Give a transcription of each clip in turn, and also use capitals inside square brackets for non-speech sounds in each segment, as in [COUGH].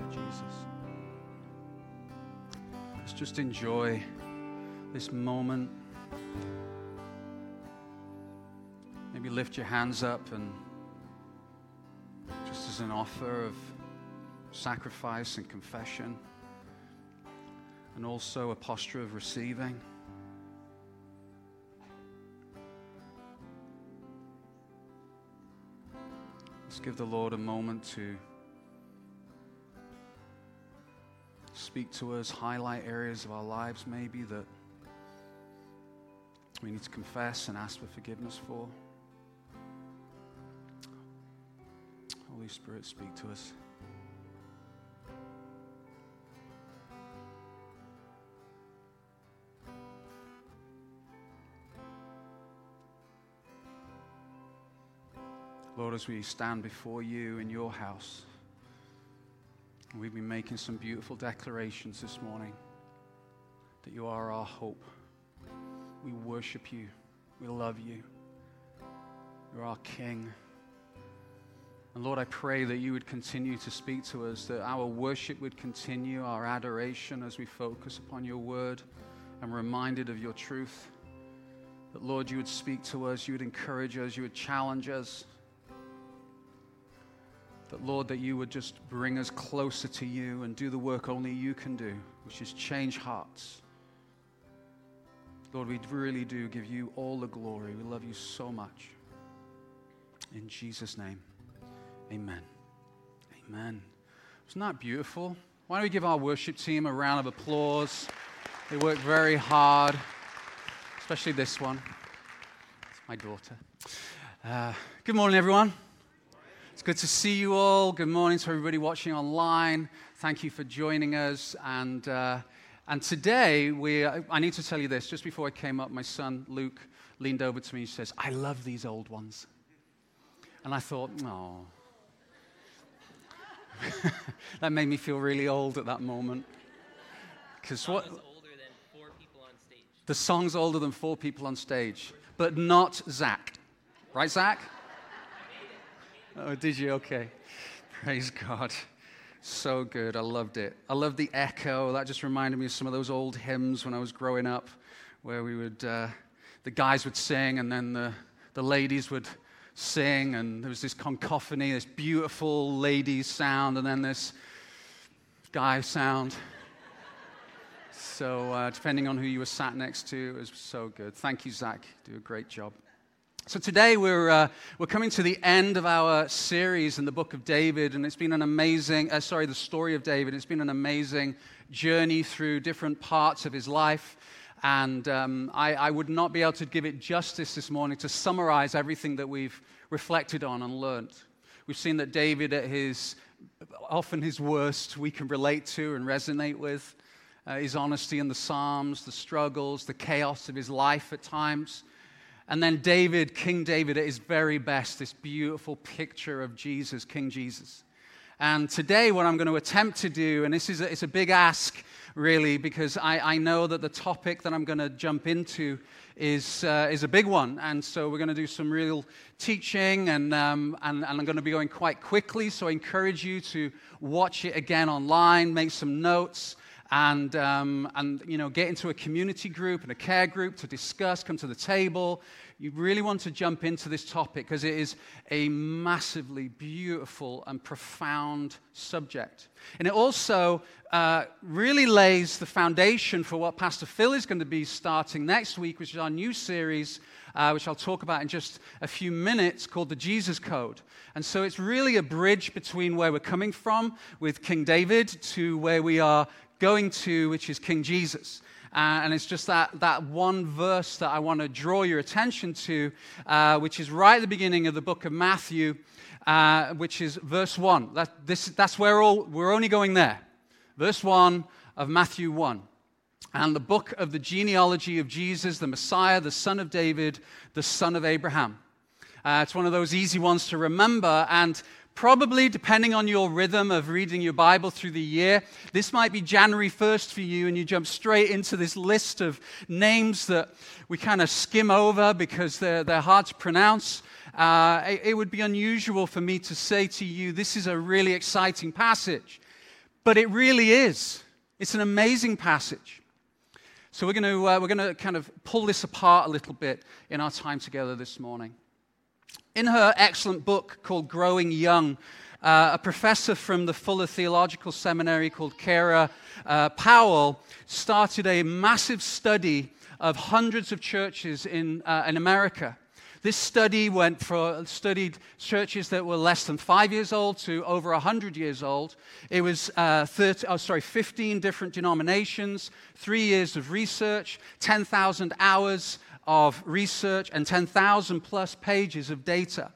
you, Jesus. Let's just enjoy this moment. Maybe lift your hands up and just as an offer of sacrifice and confession, and also a posture of receiving. Let's give the Lord a moment to speak to us, highlight areas of our lives maybe that we need to confess and ask for forgiveness for. Holy Spirit, speak to us. Lord, as we stand before you in your house, we've been making some beautiful declarations this morning that you are our hope. We worship you, we love you, you're our King. And Lord, I pray that you would continue to speak to us, that our worship would continue, our adoration as we focus upon your word and reminded of your truth. That, Lord, you would speak to us, you would encourage us, you would challenge us. That, Lord, that you would just bring us closer to you and do the work only you can do, which is change hearts. Lord, we really do give you all the glory. We love you so much. In Jesus' name. Amen. Amen. Isn't that beautiful? Why don't we give our worship team a round of applause? They work very hard, especially this one. It's my daughter. Uh, good morning, everyone. It's good to see you all. Good morning to everybody watching online. Thank you for joining us. And, uh, and today, we, I need to tell you this. Just before I came up, my son Luke leaned over to me and says, I love these old ones. And I thought, oh, [LAUGHS] that made me feel really old at that moment. Because what? The song's older than four people on stage, but not Zach. Right, Zach? Oh, did you? Okay. Praise God. So good. I loved it. I loved the echo. That just reminded me of some of those old hymns when I was growing up, where we would, uh, the guys would sing and then the, the ladies would sing, and there was this concophony, this beautiful ladies sound, and then this guy sound. So, uh, depending on who you were sat next to, it was so good. Thank you, Zach. You Do a great job. So, today we're, uh, we're coming to the end of our series in the book of David, and it's been an amazing, uh, sorry, the story of David. It's been an amazing journey through different parts of his life. And um, I, I, would not be able to give it justice this morning to summarize everything that we've reflected on and learned. We've seen that David, at his often his worst, we can relate to and resonate with. Uh, his honesty in the Psalms, the struggles, the chaos of his life at times. And then David, King David, at his very best, this beautiful picture of Jesus, King Jesus. And today, what I'm going to attempt to do, and this is a, it's a big ask, really, because I, I know that the topic that I'm going to jump into is, uh, is a big one. And so we're going to do some real teaching, and, um, and, and I'm going to be going quite quickly. So I encourage you to watch it again online, make some notes. And, um, and you know, get into a community group and a care group to discuss, come to the table, you really want to jump into this topic because it is a massively beautiful and profound subject. And it also uh, really lays the foundation for what Pastor Phil is going to be starting next week, which is our new series, uh, which I'll talk about in just a few minutes, called the Jesus Code. And so it's really a bridge between where we're coming from with King David to where we are going to, which is King Jesus. Uh, and it's just that, that one verse that I want to draw your attention to, uh, which is right at the beginning of the book of Matthew, uh, which is verse 1. That, this, that's where all, we're only going there. Verse 1 of Matthew 1. And the book of the genealogy of Jesus, the Messiah, the son of David, the son of Abraham. Uh, it's one of those easy ones to remember. And Probably, depending on your rhythm of reading your Bible through the year, this might be January 1st for you, and you jump straight into this list of names that we kind of skim over because they're, they're hard to pronounce. Uh, it, it would be unusual for me to say to you, this is a really exciting passage. but it really is. It's an amazing passage. So we're going to, uh, we're going to kind of pull this apart a little bit in our time together this morning. In her excellent book called Growing Young, uh, a professor from the Fuller Theological Seminary called Kara uh, Powell started a massive study of hundreds of churches in, uh, in America. This study went for studied churches that were less than five years old to over 100 years old. It was uh, 30, oh, sorry, 15 different denominations, three years of research, 10,000 hours of research, and 10,000 plus pages of data.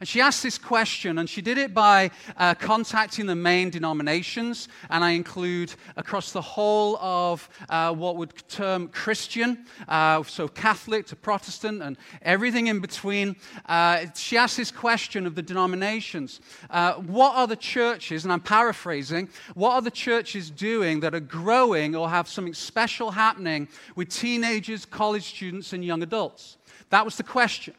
And she asked this question, and she did it by uh, contacting the main denominations, and I include across the whole of uh, what would term Christian, uh, so Catholic to Protestant, and everything in between. Uh, she asked this question of the denominations uh, What are the churches, and I'm paraphrasing, what are the churches doing that are growing or have something special happening with teenagers, college students, and young adults? That was the question.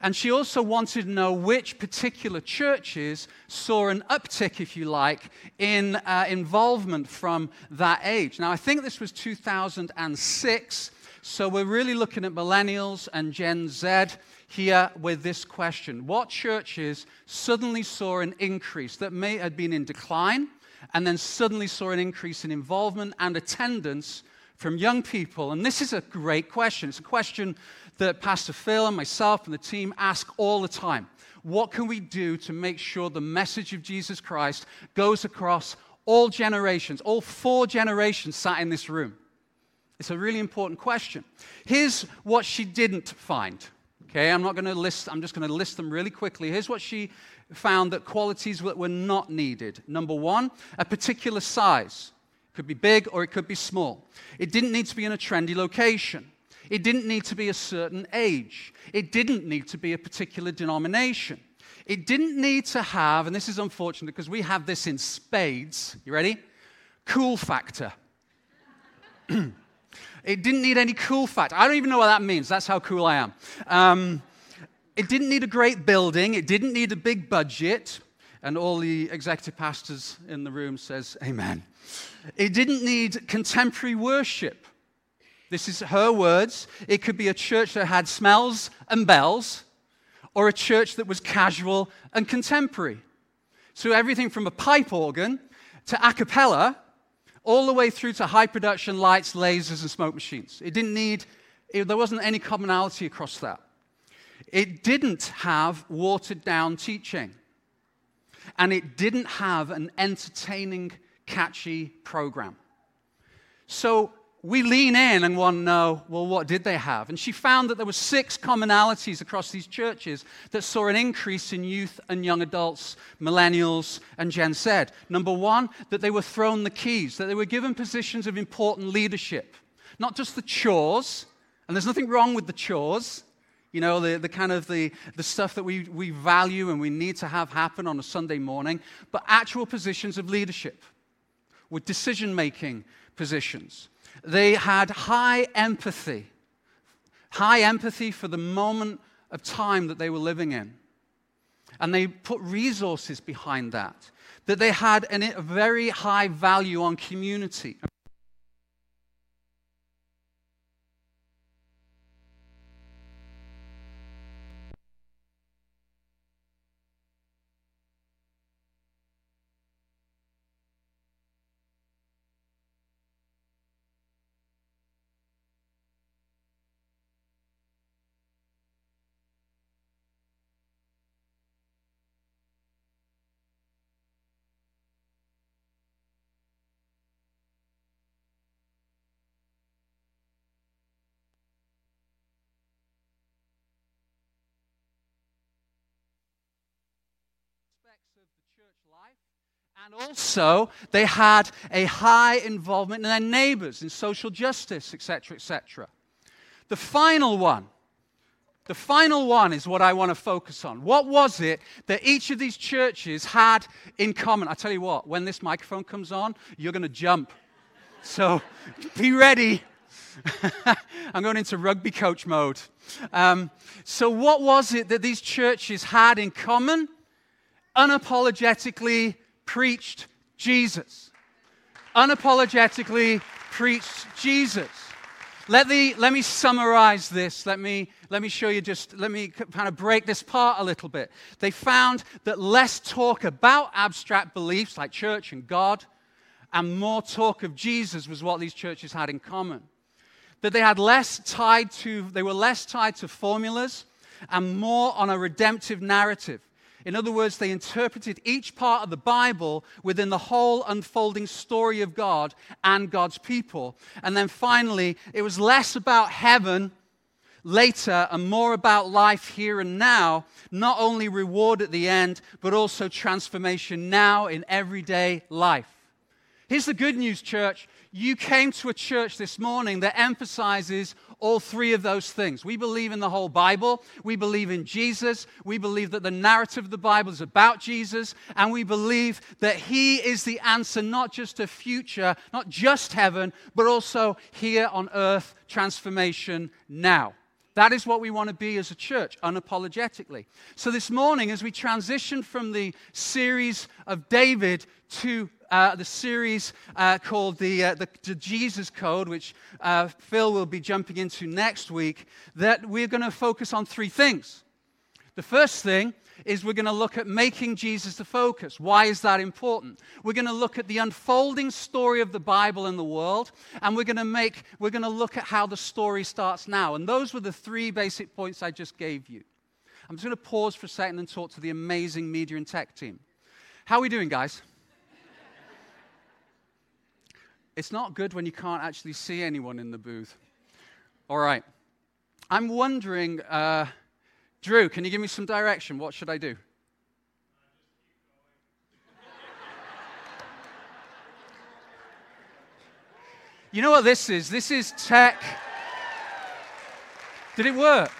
And she also wanted to know which particular churches saw an uptick, if you like, in uh, involvement from that age. Now, I think this was 2006, so we're really looking at millennials and Gen Z here with this question What churches suddenly saw an increase that may have been in decline and then suddenly saw an increase in involvement and attendance from young people? And this is a great question. It's a question that Pastor Phil and myself and the team ask all the time. What can we do to make sure the message of Jesus Christ goes across all generations, all four generations sat in this room? It's a really important question. Here's what she didn't find. Okay, I'm not going to list, I'm just going to list them really quickly. Here's what she found that qualities that were not needed. Number one, a particular size. It could be big or it could be small. It didn't need to be in a trendy location. It didn't need to be a certain age. It didn't need to be a particular denomination. It didn't need to have, and this is unfortunate because we have this in spades. You ready? Cool factor. [CLEARS THROAT] it didn't need any cool factor. I don't even know what that means. That's how cool I am. Um, it didn't need a great building. It didn't need a big budget. And all the executive pastors in the room says, Amen. It didn't need contemporary worship. This is her words. It could be a church that had smells and bells, or a church that was casual and contemporary. So, everything from a pipe organ to a cappella, all the way through to high production lights, lasers, and smoke machines. It didn't need, it, there wasn't any commonality across that. It didn't have watered down teaching. And it didn't have an entertaining, catchy program. So, we lean in and want to know, well, what did they have? And she found that there were six commonalities across these churches that saw an increase in youth and young adults, millennials, and Gen Z. Number one, that they were thrown the keys, that they were given positions of important leadership. Not just the chores, and there's nothing wrong with the chores, you know, the, the kind of the, the stuff that we, we value and we need to have happen on a Sunday morning, but actual positions of leadership with decision making positions. They had high empathy, high empathy for the moment of time that they were living in. And they put resources behind that, that they had a very high value on community. And also, they had a high involvement in their neighbors, in social justice, etc., etc. The final one, the final one is what I want to focus on. What was it that each of these churches had in common? I tell you what, when this microphone comes on, you're going to jump. So be ready. [LAUGHS] I'm going into rugby coach mode. Um, so, what was it that these churches had in common? Unapologetically preached Jesus. Unapologetically preached Jesus. Let, the, let me summarize this. Let me, let me show you just, let me kind of break this apart a little bit. They found that less talk about abstract beliefs like church and God and more talk of Jesus was what these churches had in common. That they had less tied to, they were less tied to formulas and more on a redemptive narrative. In other words, they interpreted each part of the Bible within the whole unfolding story of God and God's people. And then finally, it was less about heaven later and more about life here and now, not only reward at the end, but also transformation now in everyday life. Here's the good news, church. You came to a church this morning that emphasizes all three of those things. We believe in the whole Bible. We believe in Jesus. We believe that the narrative of the Bible is about Jesus. And we believe that He is the answer, not just to future, not just heaven, but also here on earth, transformation now. That is what we want to be as a church, unapologetically. So, this morning, as we transition from the series of David to uh, the series uh, called the, uh, the, the, Jesus Code, which uh, Phil will be jumping into next week, that we're going to focus on three things. The first thing is we're going to look at making Jesus the focus. Why is that important? We're going to look at the unfolding story of the Bible in the world, and we're going to make we're going to look at how the story starts now. And those were the three basic points I just gave you. I'm just going to pause for a second and talk to the amazing media and tech team. How are we doing, guys? It's not good when you can't actually see anyone in the booth. All right. I'm wondering, uh, Drew, can you give me some direction? What should I do? You know what this is? This is tech. Did it work?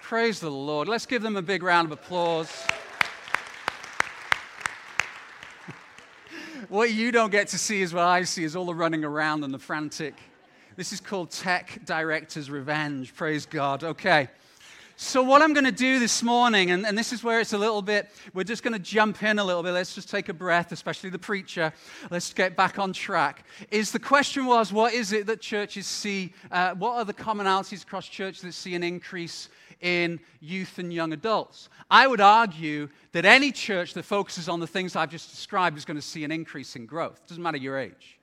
Praise the Lord. Let's give them a big round of applause. What you don't get to see is what I see is all the running around and the frantic. This is called Tech Director's Revenge. Praise God. Okay. So, what I'm going to do this morning, and, and, this is where it's a little bit, we're just going to jump in a little bit. Let's just take a breath, especially the preacher. Let's get back on track. Is the question was, what is it that churches see? Uh, what are the commonalities across churches that see an increase in youth and young adults. I would argue that any church that focuses on the things I've just described is going to see an increase in growth. It doesn't matter your age.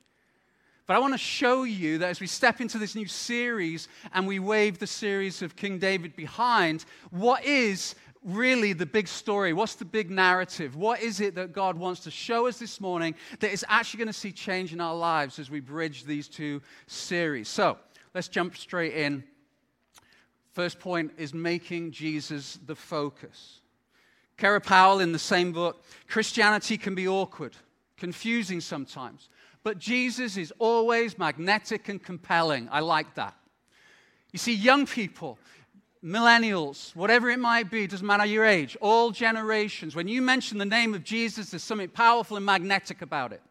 But I want to show you that as we step into this new series and we wave the series of King David behind, what is really the big story? What's the big narrative? What is it that God wants to show us this morning that is actually going to see change in our lives as we bridge these two series? So let's jump straight in First point is making Jesus the focus. Kara Powell in the same book Christianity can be awkward, confusing sometimes, but Jesus is always magnetic and compelling. I like that. You see, young people, millennials, whatever it might be, doesn't matter your age, all generations, when you mention the name of Jesus, there's something powerful and magnetic about it.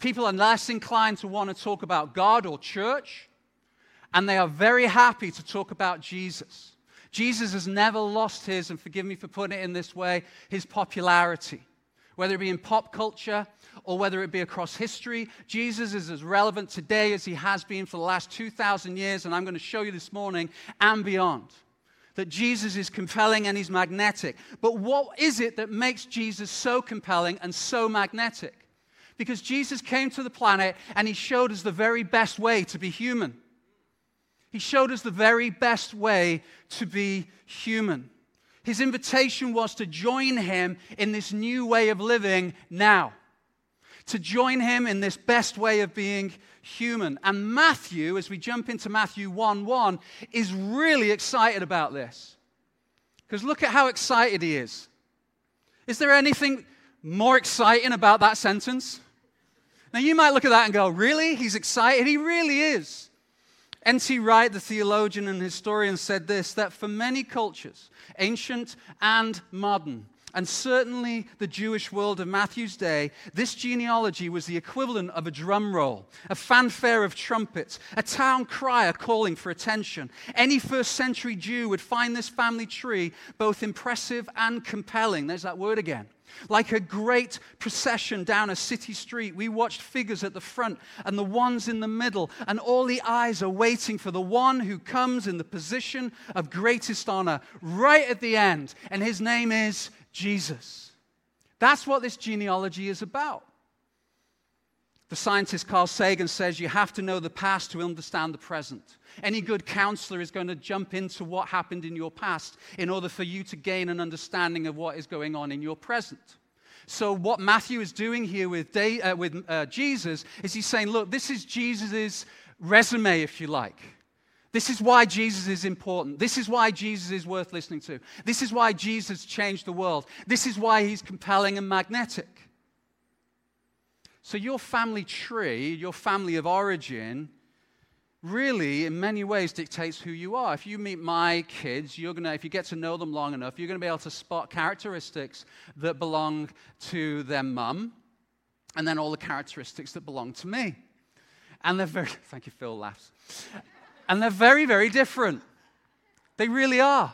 People are less inclined to want to talk about God or church and they are very happy to talk about Jesus. Jesus has never lost his, and forgive me for putting it in this way, his popularity. Whether it be in pop culture or whether it be across history, Jesus is as relevant today as he has been for the last 2,000 years, and I'm going to show you this morning and beyond. That Jesus is compelling and he's magnetic. But what is it that makes Jesus so compelling and so magnetic? Because Jesus came to the planet and he showed us the very best way to be human. He showed us the very best way to be human. His invitation was to join him in this new way of living now, to join him in this best way of being human. And Matthew, as we jump into Matthew 1 1, is really excited about this. Because look at how excited he is. Is there anything more exciting about that sentence? Now, you might look at that and go, Really? He's excited? He really is. N.T. Wright, the theologian and historian, said this that for many cultures, ancient and modern, and certainly the Jewish world of Matthew's day, this genealogy was the equivalent of a drum roll, a fanfare of trumpets, a town crier calling for attention. Any first century Jew would find this family tree both impressive and compelling. There's that word again. Like a great procession down a city street, we watched figures at the front and the ones in the middle, and all the eyes are waiting for the one who comes in the position of greatest honor right at the end, and his name is Jesus. That's what this genealogy is about. The scientist Carl Sagan says you have to know the past to understand the present. Any good counselor is going to jump into what happened in your past in order for you to gain an understanding of what is going on in your present. So, what Matthew is doing here with, Day, uh, with uh, Jesus is he's saying, look, this is Jesus' resume, if you like. This is why Jesus is important. This is why Jesus is worth listening to. This is why Jesus changed the world. This is why he's compelling and magnetic. So, your family tree, your family of origin, really, in many ways, dictates who you are. If you meet my kids, you're to, if you get to know them long enough, you're going to be able to spot characteristics that belong to their mum, and then all the characteristics that belong to me. And they're very, [LAUGHS] thank you, Phil laughs. And they're very, very different. They really are.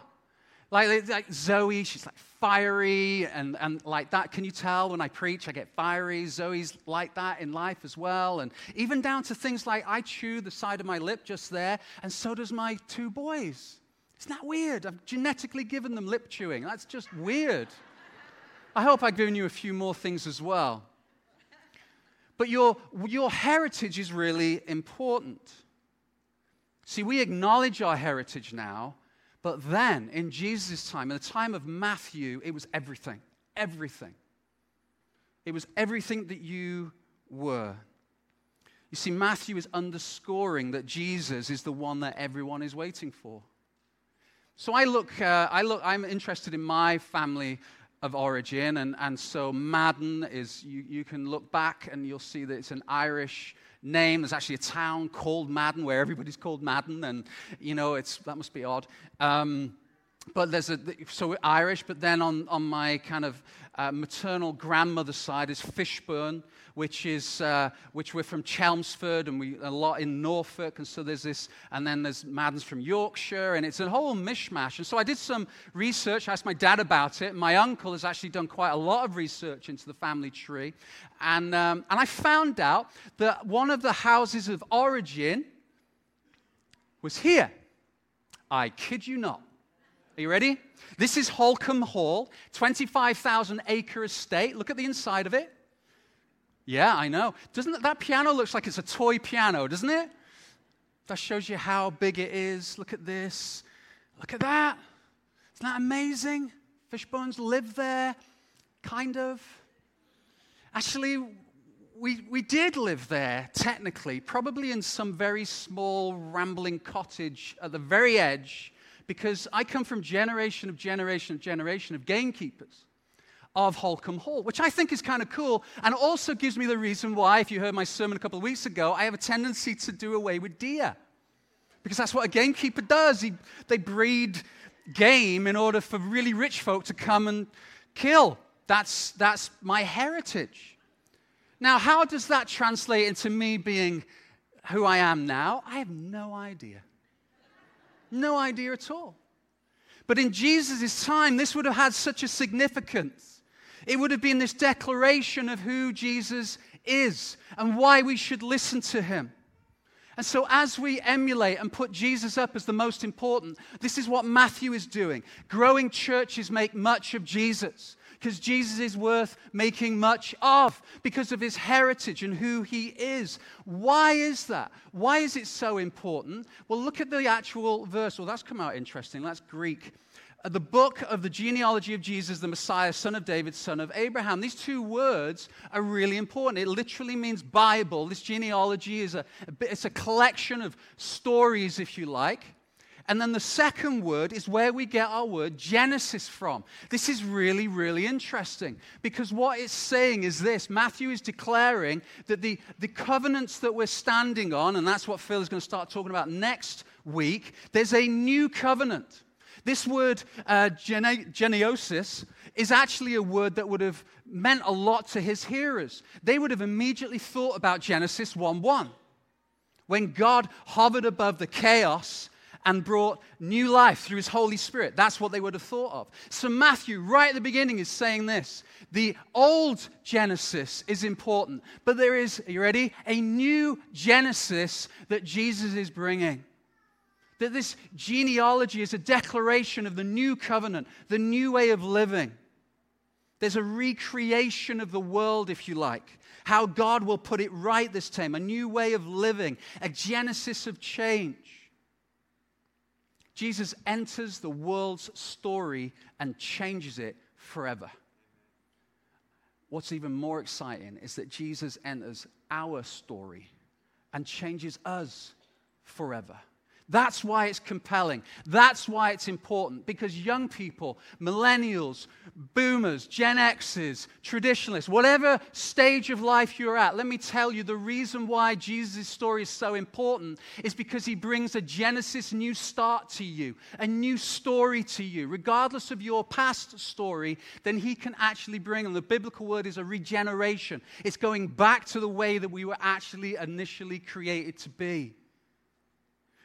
Like, like Zoe, she's like fiery and, and like that. Can you tell when I preach, I get fiery? Zoe's like that in life as well. And even down to things like I chew the side of my lip just there, and so does my two boys. Isn't that weird? I've genetically given them lip chewing. That's just weird. I hope I've given you a few more things as well. But your, your heritage is really important. See, we acknowledge our heritage now but then, in Jesus' time, in the time of Matthew, it was everything. Everything. It was everything that you were. You see, Matthew is underscoring that Jesus is the one that everyone is waiting for. So I look, uh, I look, I'm interested in my family of origin, and, and so Madden is, you, you can look back and you'll see that it's an Irish name. There's actually a town called Madden where everybody's called Madden, and you know, it's, that must be odd. Um, but there's a, so Irish, but then on, on my kind of uh, maternal grandmother's side is Fishburne, which is uh, which we're from Chelmsford and we a lot in Norfolk, and so there's this, and then there's Madden's from Yorkshire, and it's a whole mishmash. And so I did some research. I asked my dad about it. My uncle has actually done quite a lot of research into the family tree, and um, and I found out that one of the houses of origin was here. I kid you not. Are you ready? This is Holkham Hall, 25,000 acre estate. Look at the inside of it. Yeah, I know. Doesn't that piano looks like it's a toy piano, doesn't it? That shows you how big it is. Look at this. Look at that. Isn't that amazing? Fishbones live there, kind of. Actually, we, we did live there, technically, probably in some very small, rambling cottage at the very edge, because I come from generation of generation of generation of gamekeepers of Holkham Hall, which I think is kind of cool and also gives me the reason why, if you heard my sermon a couple of weeks ago, I have a tendency to do away with deer. Because that's what a gamekeeper does. He, they breed game in order for really rich folk to come and kill. That's, that's my heritage. Now, how does that translate into me being who I am now? I have no idea. No idea at all. But in Jesus' time, this would have had such a significance it would have been this declaration of who Jesus is and why we should listen to him. And so, as we emulate and put Jesus up as the most important, this is what Matthew is doing. Growing churches make much of Jesus because Jesus is worth making much of because of his heritage and who he is. Why is that? Why is it so important? Well, look at the actual verse. Well, that's come out interesting. That's Greek uh, the book of the genealogy of Jesus, the Messiah, son of David, son of Abraham. These two words are really important. It literally means Bible. This genealogy is a, it's a collection of stories, if you like. And then the second word is where we get our word Genesis from. This is really, really interesting because what it's saying is this Matthew is declaring that the, the covenants that we're standing on, and that's what Phil is going to start talking about next week, there's a new covenant. This word, uh, gene- is actually a word that would have meant a lot to his hearers. They would have immediately thought about Genesis 1 1, when God hovered above the chaos and brought new life through his Holy Spirit. That's what they would have thought of. So, Matthew, right at the beginning, is saying this the old Genesis is important, but there is, are you ready? A new Genesis that Jesus is bringing. That this genealogy is a declaration of the new covenant, the new way of living. There's a recreation of the world, if you like, how God will put it right this time, a new way of living, a genesis of change. Jesus enters the world's story and changes it forever. What's even more exciting is that Jesus enters our story and changes us forever. That's why it's compelling. That's why it's important. Because young people, millennials, boomers, Gen Xs, traditionalists, whatever stage of life you're at, let me tell you the reason why Jesus' story is so important is because he brings a Genesis new start to you, a new story to you. Regardless of your past story, then he can actually bring, and the biblical word is a regeneration. It's going back to the way that we were actually initially created to be.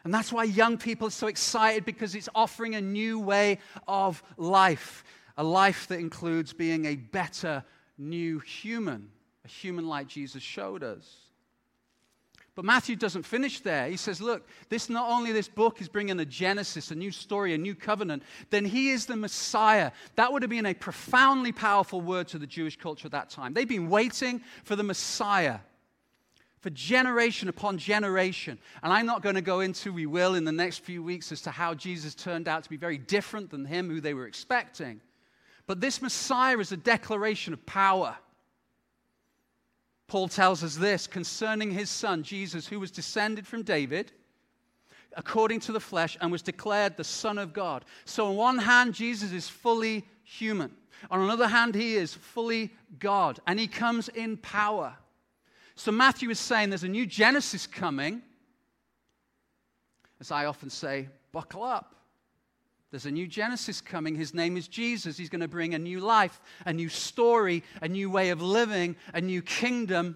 And that's why young people are so excited because it's offering a new way of life, a life that includes being a better new human, a human like Jesus showed us. But Matthew doesn't finish there. He says, look, this not only this book is bringing a Genesis, a new story, a new covenant, then he is the Messiah. That would have been a profoundly powerful word to the Jewish culture at that time. They'd been waiting for the Messiah for generation upon generation. And I'm not going to go into, we will in the next few weeks, as to how Jesus turned out to be very different than him who they were expecting. But this Messiah is a declaration of power. Paul tells us this concerning his son, Jesus, who was descended from David according to the flesh and was declared the Son of God. So, on one hand, Jesus is fully human. On another hand, he is fully God, and he comes in power. So Matthew is saying there's a new Genesis coming. As I often say, buckle up. There's a new Genesis coming. His name is Jesus. He's going to bring a new life, a new story, a new way of living, a new kingdom.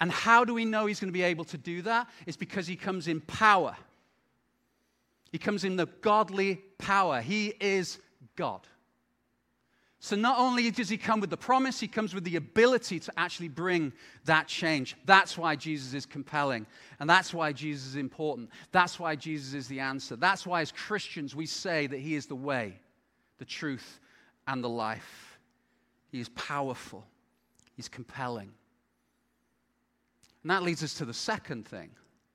And how do we know he's going to be able to do that? It's because he comes in power. He comes in the godly power. He is God. So not only does he come with the promise, he comes with the ability to actually bring that change. That's why Jesus is compelling. And that's why Jesus is important. That's why Jesus is the answer. That's why, as Christians, we say that he is the way, the truth, and the life. He is powerful, he's compelling. And that leads us to the second thing.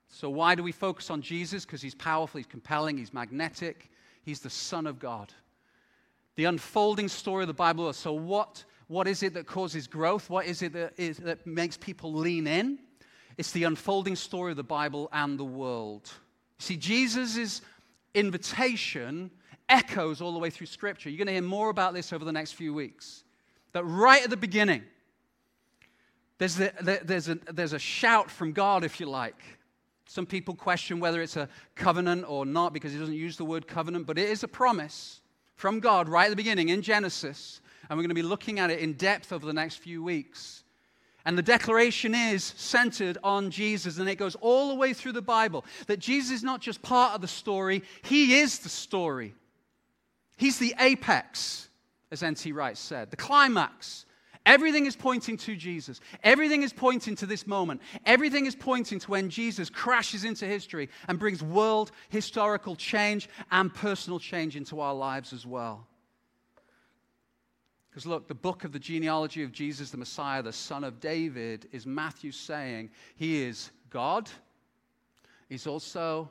So, why do we focus on Jesus? Because he's powerful, he's compelling, he's magnetic, he's the Son of God the unfolding story of the Bible. So, what, what is it that causes growth? What is it that, is, that makes people lean in? It's the unfolding story of the Bible and the world. See, Jesus' invitation echoes all the way through Scripture. You're going to hear more about this over the next few weeks. That right at the beginning, there's, the, there's, a, there's a shout from God, if you like. Some people question whether it's a covenant or not because he doesn't use the word covenant, but it is a promise from God right at the beginning in Genesis. And we're going to be looking at it in depth over the next few weeks. And the declaration is centered on Jesus, and it goes all the way through the Bible that Jesus is not just part of the story, He is the story. He's the apex, as N.T. Wright said, the climax. Everything is pointing to Jesus. Everything is pointing to this moment. Everything is pointing to when Jesus crashes into history and brings world historical change and personal change into our lives as well. Because look, the book of the genealogy of Jesus, the Messiah, the son of David, is Matthew saying he is God. He's also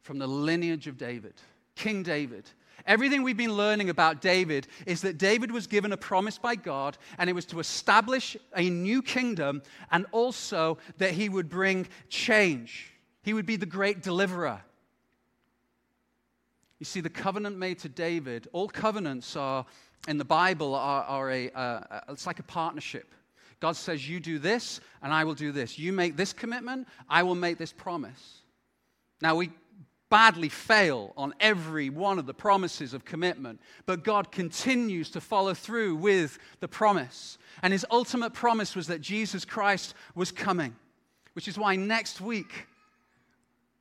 from the lineage of David, King David. Everything we've been learning about David is that David was given a promise by God, and it was to establish a new kingdom, and also that he would bring change. He would be the great deliverer. You see, the covenant made to David, all covenants are in the Bible are, are a, uh, it's like a partnership. God says, You do this, and I will do this. You make this commitment, I will make this promise. Now, we badly fail on every one of the promises of commitment, but God continues to follow through with the promise. And his ultimate promise was that Jesus Christ was coming, which is why next week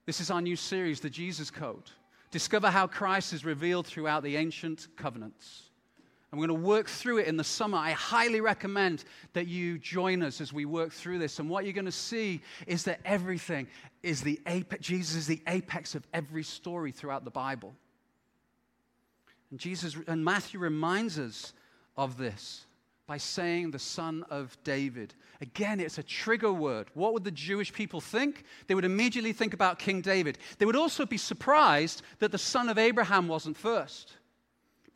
This is our new series, The Jesus Code. Discover how Christ is revealed throughout the ancient covenants. And we're going to work through it in the summer. I highly recommend that you join us as we work through this. And what you're going to see is that everything is the apex, Jesus is the apex of every story throughout the Bible. And Jesus and Matthew reminds us of this by saying the son of David. Again, it's a trigger word. What would the Jewish people think? They would immediately think about King David. They would also be surprised that the son of Abraham wasn't first.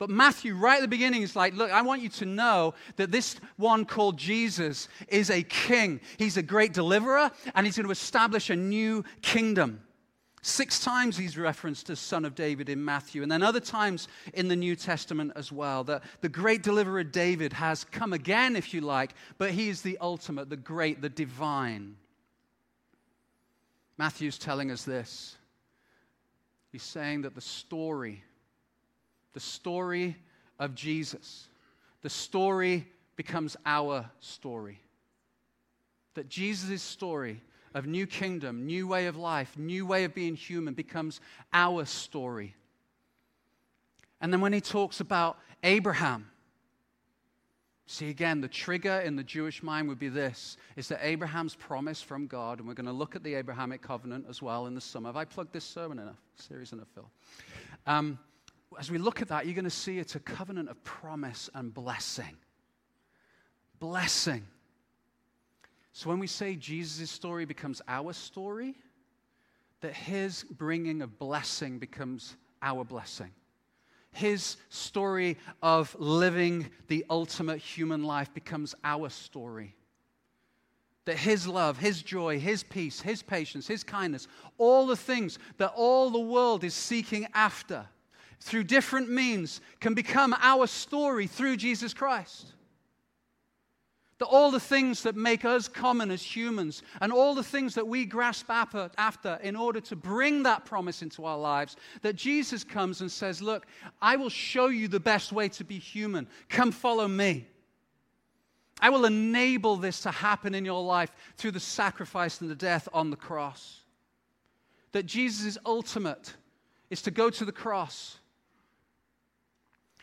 But Matthew, right at the beginning, is like, look, I want you to know that this one called Jesus is a king. He's a great deliverer, and he's going to establish a new kingdom. Six times he's referenced as son of David in Matthew, and then other times in the New Testament as well. That the great deliverer David has come again, if you like, but he is the ultimate, the great, the divine. Matthew's telling us this. He's saying that the story the story of Jesus. The story becomes our story. That Jesus' story of new kingdom, new way of life, new way of being human becomes our story. And then when he talks about Abraham, see again, the trigger in the Jewish mind would be this is that Abraham's promise from God, and we're going to look at the Abrahamic covenant as well in the summer. Have I plugged this sermon enough? Series enough, Phil? Um, as we look at that, you're going to see it's a covenant of promise and blessing. Blessing. So when we say Jesus' story becomes our story, that his bringing of blessing becomes our blessing. His story of living the ultimate human life becomes our story. That his love, his joy, his peace, his patience, his kindness, all the things that all the world is seeking after through different means can become our story through Jesus Christ. That all the things that make us common as humans and all the things that we grasp after in order to bring that promise into our lives, that Jesus comes and says, Look, I will show you the best way to be human. Come follow me. I will enable this to happen in your life through the sacrifice and the death on the cross. That Jesus' ultimate is to go to the cross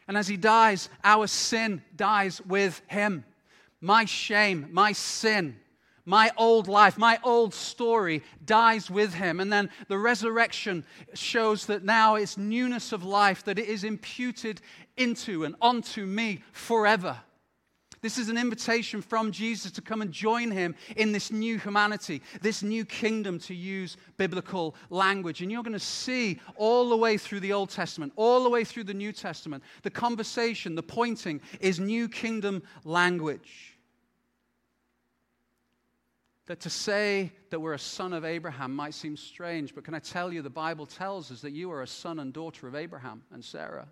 and as he dies, our sin dies with him. My shame, my sin, my old life, my old story dies with him. And then the resurrection shows that now it's newness of life, that it is imputed into and onto me forever. This is an invitation from Jesus to come and join him in this new humanity, this new kingdom, to use biblical language. And you're going to see all the way through the Old Testament, all the way through the New Testament, the conversation, the pointing is new kingdom language. That to say that we're a son of Abraham might seem strange, but can I tell you, the Bible tells us that you are a son and daughter of Abraham and Sarah,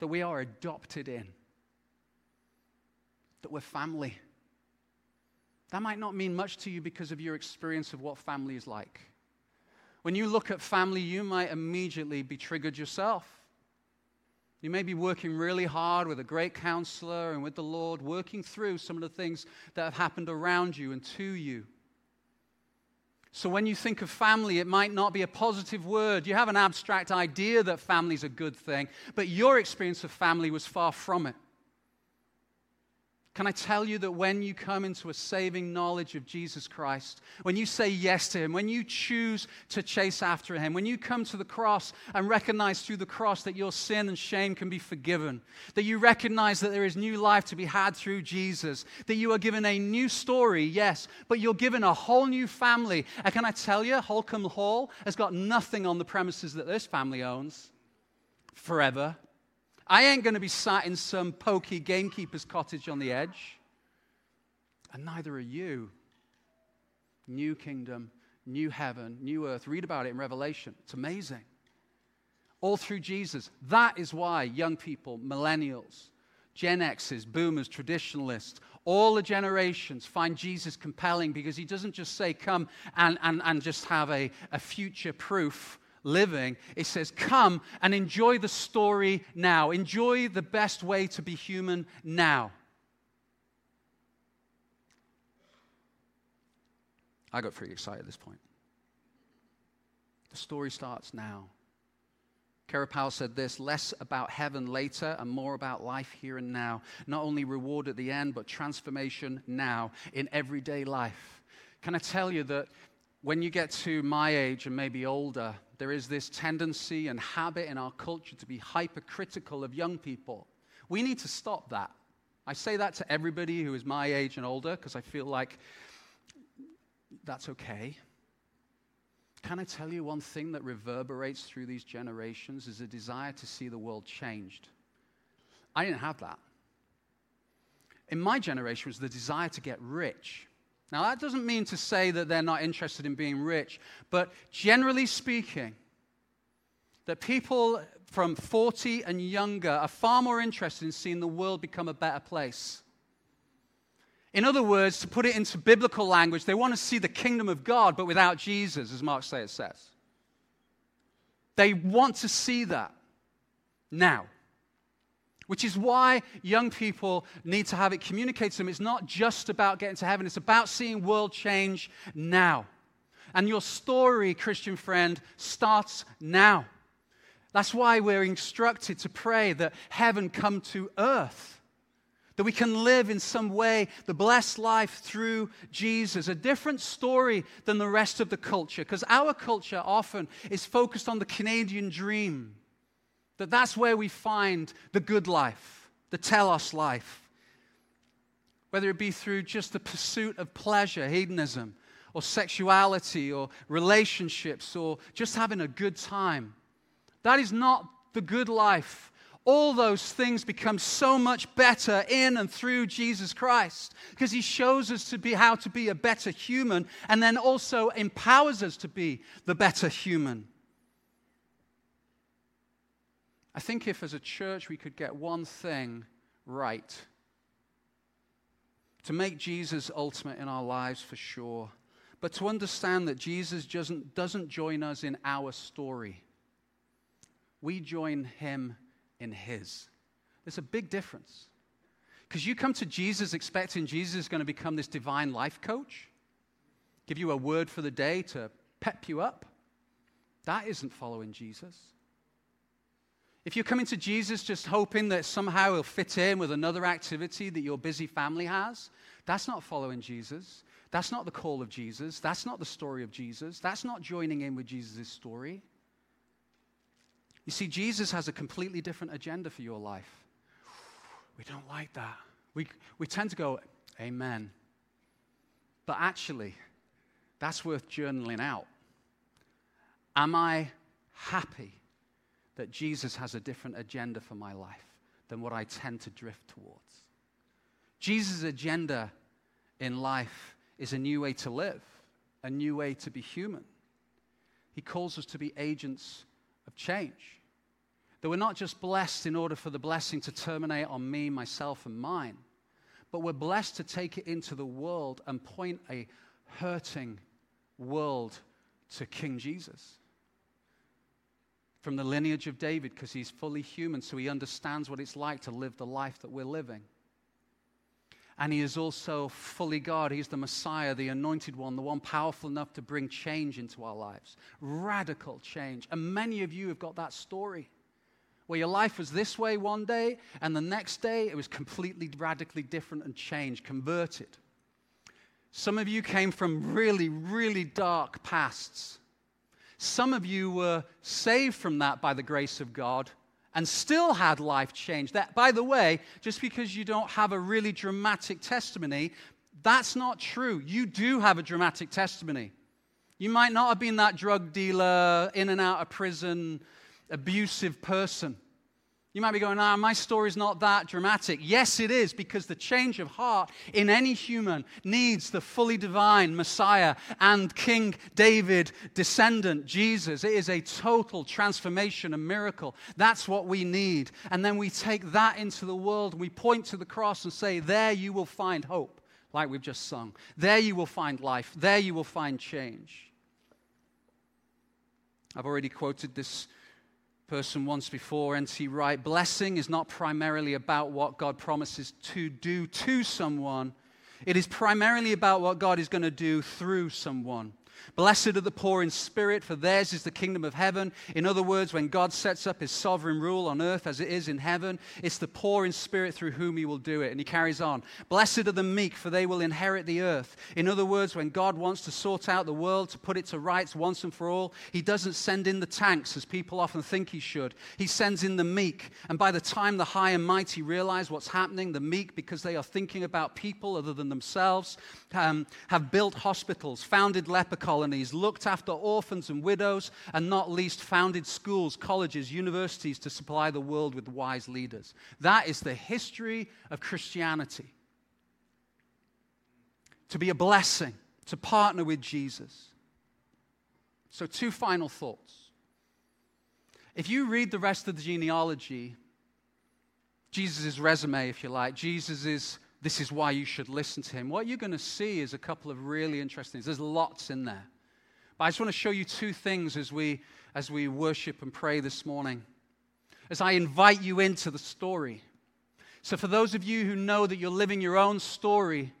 that we are adopted in that we're family. That might not mean much to you because of your experience of what family is like. When you look at family, you might immediately be triggered yourself. You may be working really hard with a great counselor and with the Lord, working through some of the things that have happened around you and to you. So, when you think of family, it might not be a positive word. You have an abstract idea that family is a good thing, but your experience of family was far from it. Can I tell you that when you come into a saving knowledge of Jesus Christ, when you say yes to Him, when you choose to chase after Him, when you come to the cross and recognize through the cross that your sin and shame can be forgiven, that you recognize that there is new life to be had through Jesus, that you are given a new story, yes, but you're given a whole new family. And can I tell you, Holkham Hall has got nothing on the premises that this family owns forever. I ain't going to be sat in some pokey gamekeeper's cottage on the edge. And neither are you. New kingdom, new heaven, new earth. Read about it in Revelation. It's amazing. All through Jesus. That is why young people, millennials, Gen Xers, boomers, traditionalists, all the generations find Jesus compelling because he doesn't just say, come and, and, and just have a, a future proof living, it says, Come and enjoy the story now. Enjoy the best way to be human now. I got pretty excited at this point. The story starts now. Kara Powell said this less about heaven later and more about life here and now. Not only reward at the end, but transformation now in everyday life. Can I tell you that when you get to my age and maybe older, there is this tendency and habit in our culture to be hypercritical of young people. We need to stop that. I say that to everybody who is my age and older because I feel like that's okay. Can I tell you one thing that reverberates through these generations is a desire to see the world changed? I didn't have that. In my generation it was the desire to get rich. Now, that doesn't mean to say that they're not interested in being rich, but generally speaking, that people from 40 and younger are far more interested in seeing the world become a better place. In other words, to put it into biblical language, they want to see the kingdom of God, but without Jesus, as Mark says. They want to see that now. Which is why young people need to have it communicated to them. It's not just about getting to heaven, it's about seeing world change now. And your story, Christian friend, starts now. That's why we're instructed to pray that heaven come to earth that we can live in some way the blessed life through Jesus. A different story than the rest of the culture, because our culture often is focused on the Canadian dream. That that's where we find the good life, the telos life. Whether it be through just the pursuit of pleasure, hedonism, or sexuality, or relationships, or just having a good time. That is not the good life all those things become so much better in and through Jesus Christ because he shows us to be how to be a better human and then also empowers us to be the better human. I think if as a church we could get one thing right to make Jesus ultimate in our lives for sure, but to understand that Jesus doesn't, doesn't join us in our story. We join him in His. There's a big difference. Because you come to Jesus expecting Jesus is going to become this divine life coach, give you a word for the day to pep you up. That isn't following Jesus. If you're coming to Jesus just hoping that somehow he'll fit in with another activity that your busy family has, that's not following Jesus. That's not the call of Jesus. That's not the story of Jesus. That's not joining in with Jesus' story. You see, Jesus has a completely different agenda for your life. [SIGHS] We don't like that. We, we tend to go, Amen. But actually, that's worth journaling out. Am I happy that Jesus has a different agenda for my life than what I tend to drift towards? Jesus' agenda in life is a new way to live, a new way to be human. He calls us to be agents of change. That we're not just blessed in order for the blessing to terminate on me, myself, and mine, but we're blessed to take it into the world and point a hurting world to King Jesus. From the lineage of David, because he's fully human, so he understands what it's like to live the life that we're living. And he is also fully God. He's the Messiah, the anointed one, the one powerful enough to bring change into our lives. Radical change. And many of you have got that story where your life was this way one day, and the next day it was completely radically different and changed, converted. Some of you came from really, really dark pasts. Some of you were saved from that by the grace of God and still had life change. That, by the way, just because you don't have a really dramatic testimony, that's not true. You do have a dramatic testimony. You might not have been that drug dealer, in and out of prison, abusive person. You might be going, ah, my story's not that dramatic. Yes, it is, because the change of heart in any human needs the fully divine Messiah and King David descendant, Jesus. It is a total transformation, a miracle. That's what we need. And then we take that into the world and we point to the cross and say, there you will find hope, like we've just sung. There you will find life. There you will find change. I've already quoted this person once before, N.T. Wright blessing is not primarily about what God promises to do to someone, it is primarily about what God is going to do through someone. Blessed are the poor in spirit, for theirs is the kingdom of heaven. In other words, when God sets up his sovereign rule on earth as it is in heaven, it's the poor in spirit through whom he will do it. And he carries on Blessed are the meek, for they will inherit the earth. In other words, when God wants to sort out the world, to put it to rights once and for all, he doesn't send in the tanks as people often think he should. He sends in the meek. And by the time the high and mighty realize what's happening, the meek, because they are thinking about people other than themselves, um, have built hospitals, founded leper colonies, looked after orphans and widows, and not least founded schools, colleges, universities to supply the world with wise leaders. That is the history of Christianity. To be a blessing, to partner with Jesus. So, two final thoughts. If you read the rest of the genealogy, Jesus' resume, if you like, Jesus' this is why you should listen to him. What you're going to see is a couple of really interesting things. There's lots in there. But I just want to show you two things as we, as we worship and pray this morning. As I invite you into the story. So, for those of you who know that you're living your own story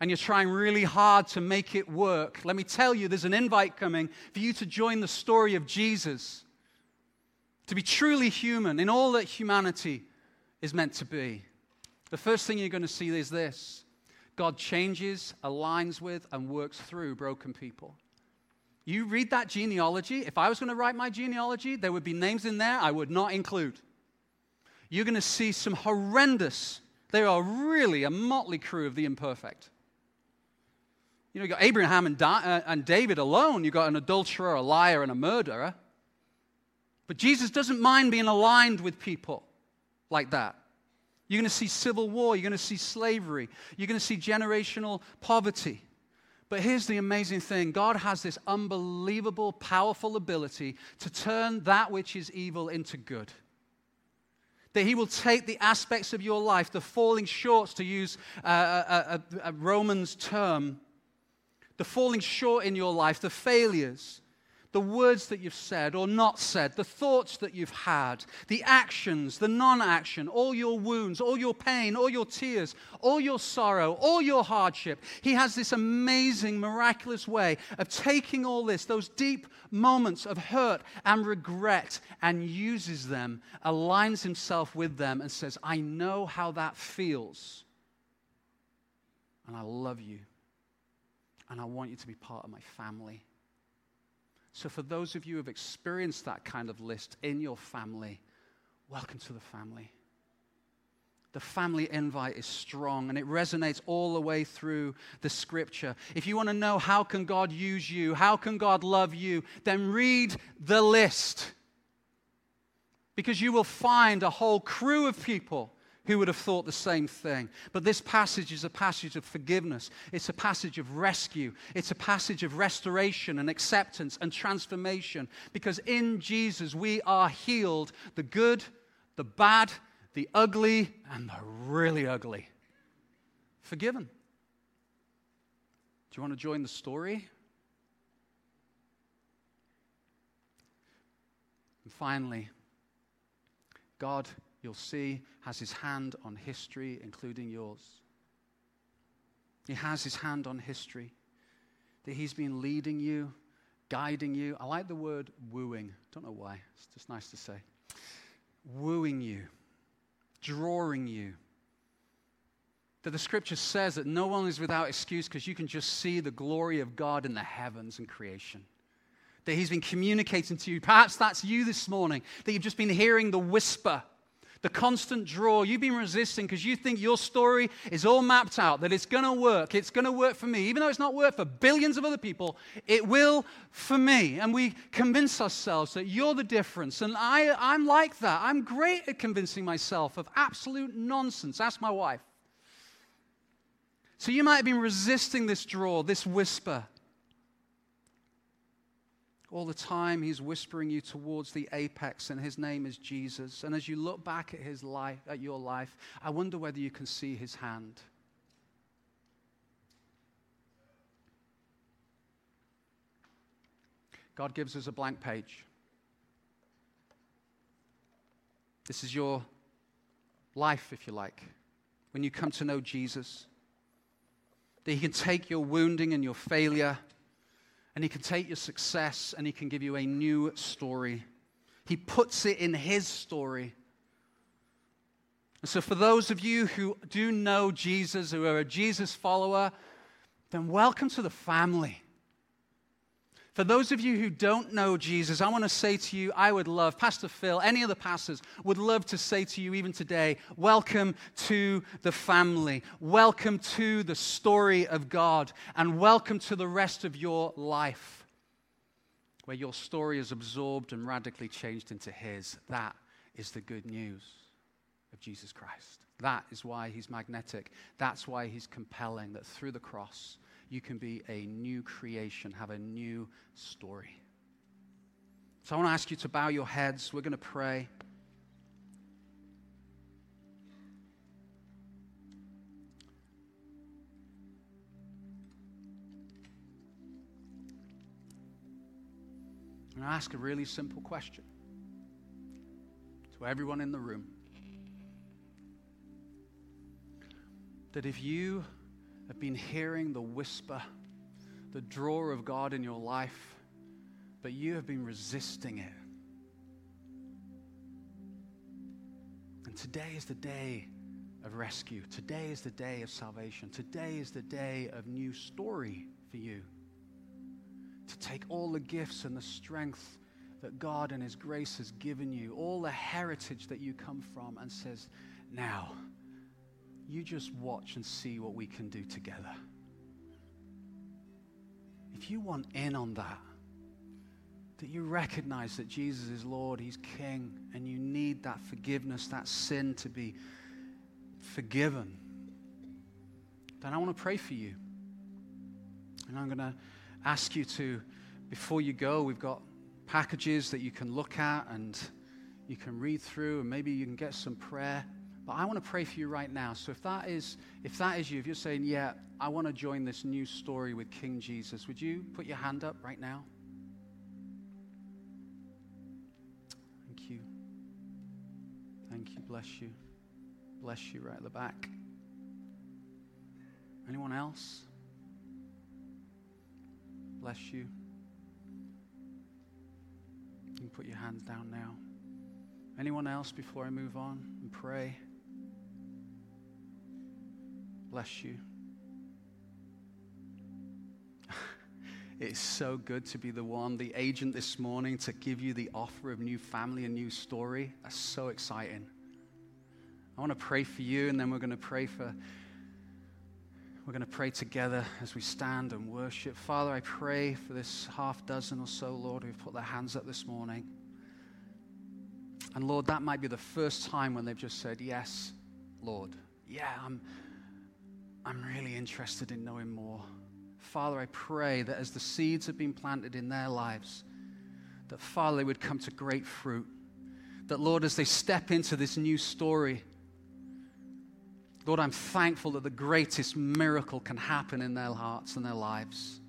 and you're trying really hard to make it work, let me tell you there's an invite coming for you to join the story of Jesus, to be truly human in all that humanity is meant to be. The first thing you're going to see is this God changes, aligns with, and works through broken people. You read that genealogy. If I was going to write my genealogy, there would be names in there I would not include. You're going to see some horrendous, they are really a motley crew of the imperfect. You know, you got Abraham and, da- uh, and David alone, you've got an adulterer, a liar, and a murderer. But Jesus doesn't mind being aligned with people like that. You're going to see civil war. You're going to see slavery. You're going to see generational poverty. But here's the amazing thing God has this unbelievable, powerful ability to turn that which is evil into good. That He will take the aspects of your life, the falling shorts, to use a, a, a Romans term, the falling short in your life, the failures, the words that you've said or not said, the thoughts that you've had, the actions, the non action, all your wounds, all your pain, all your tears, all your sorrow, all your hardship. He has this amazing, miraculous way of taking all this, those deep moments of hurt and regret, and uses them, aligns himself with them, and says, I know how that feels. And I love you. And I want you to be part of my family. So, for those of you who have experienced that kind of list in your family, welcome to the family. The family invite is strong and it resonates all the way through the scripture. If you want to know how can God use you, how can God love you, then read the list. Because you will find a whole crew of people who would have thought the same thing? But this passage is a passage of forgiveness. It's a passage of rescue. It's a passage of restoration and acceptance and transformation. Because in Jesus, we are healed the good, the bad, the ugly, and the really ugly. Forgiven. Do you want to join the story? And finally, God you'll see, has his hand on history, including yours. He has his hand on history, that he's been leading you, guiding you. I like the word wooing. Don't know why, it's just nice to say. Wooing you, drawing you. That the scripture says that no one is without excuse because you can just see the glory of God in the heavens and creation that He's been communicating to you. Perhaps that's you this morning, that you've just been hearing the whisper the constant draw. You've been resisting because you think your story is all mapped out, that it's going to work. It's going to work for me. Even though it's not worked for billions of other people, it will for me. And we convince ourselves that you're the difference. And I, I'm like that. I'm great at convincing myself of absolute nonsense. Ask my wife. So you might have been resisting this draw, this whisper. All the time, he's whispering you towards the apex, and his name is Jesus. And as you look back at his life, at your life, I wonder whether you can see his hand. God gives us a blank page. This is your life, if you like, when you come to know Jesus. That He can take your wounding and your failure And He can take your success and He can give you a new story. He puts it in His story. And so, for those of you who do know Jesus, who are a Jesus follower, then welcome to the family. For those of you who don't know Jesus, I want to say to you, I would love, Pastor Phil, any of the pastors would love to say to you even today, welcome to the family. Welcome to the story of God. And welcome to the rest of your life, where your story is absorbed and radically changed into His. That is the good news of Jesus Christ. That is why He's magnetic. That's why He's compelling, that through the cross, you can be a new creation, have a new story. So I want to ask you to bow your heads. We're going to pray. Going to ask a really simple question to everyone in the room. That if you have been hearing the whisper, the draw of God in your life, but you have been resisting it. And today is the day of rescue. Today is the day of salvation. Today is the day of new story for you. To take all the gifts and the strength that God and His grace has given you, all the heritage that you come from, and says, Now, you just watch and see what we can do together. If you want in on that, that you recognize that Jesus is Lord, He's King, and you need that forgiveness, that sin to be forgiven, then I want to pray for you. And I'm going to ask you to, before you go, we've got packages that you can look at and you can read through, and maybe you can get some prayer. But I want to pray for you right now. So if that is if that is you, if you're saying, "Yeah, I want to join this new story with King Jesus," would you put your hand up right now? Thank you. Thank you. Bless you. Bless you right at the back. Anyone else? Bless you. You can put your hands down now. Anyone else before I move on and pray? Bless you. [LAUGHS] it's so good to be the one, the agent this morning to give you the offer of new family and new story. That's so exciting. I want to pray for you, and then we're going to pray for. We're going to pray together as we stand and worship. Father, I pray for this half dozen or so, Lord, who've put their hands up this morning. And Lord, that might be the first time when they've just said, Yes, Lord. Yeah, I'm, I'm really interested in knowing more. Father, I pray that as the seeds have been planted in their lives, that Father, they would come to great fruit. That, Lord, as they step into this new story, Lord, I'm thankful that the greatest miracle can happen in their hearts and their lives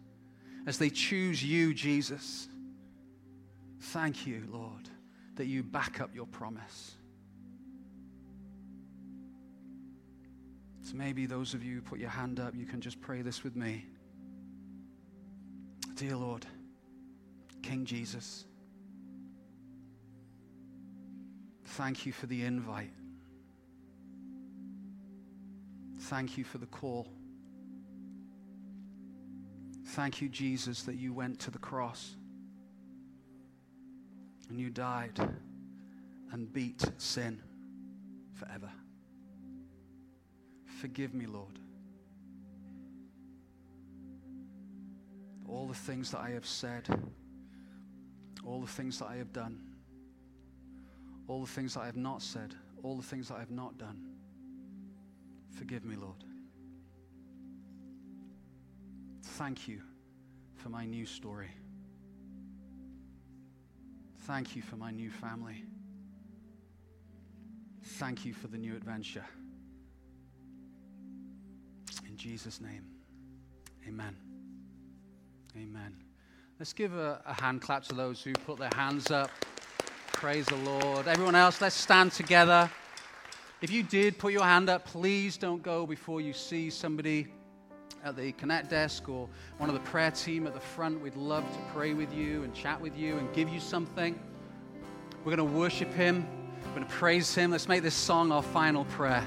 as they choose you, Jesus. Thank you, Lord, that you back up your promise. So maybe those of you who put your hand up, you can just pray this with me. Dear Lord, King Jesus, thank you for the invite. Thank you for the call. Thank you, Jesus, that you went to the cross and you died and beat sin forever. Forgive me, Lord. All the things that I have said, all the things that I have done, all the things that I have not said, all the things that I have not done. Forgive me, Lord. Thank you for my new story. Thank you for my new family. Thank you for the new adventure. Jesus' name, amen. Amen. Let's give a, a, hand clap to those who put their hands up. Praise the Lord. Everyone else, let's stand together. If you did put your hand up, please don't go before you see somebody at the Connect desk or one of the prayer team at the front, we'd love to pray with you and chat with you and give you something. We're going to worship Him. We're going to praise Him. Let's make this song our final prayer.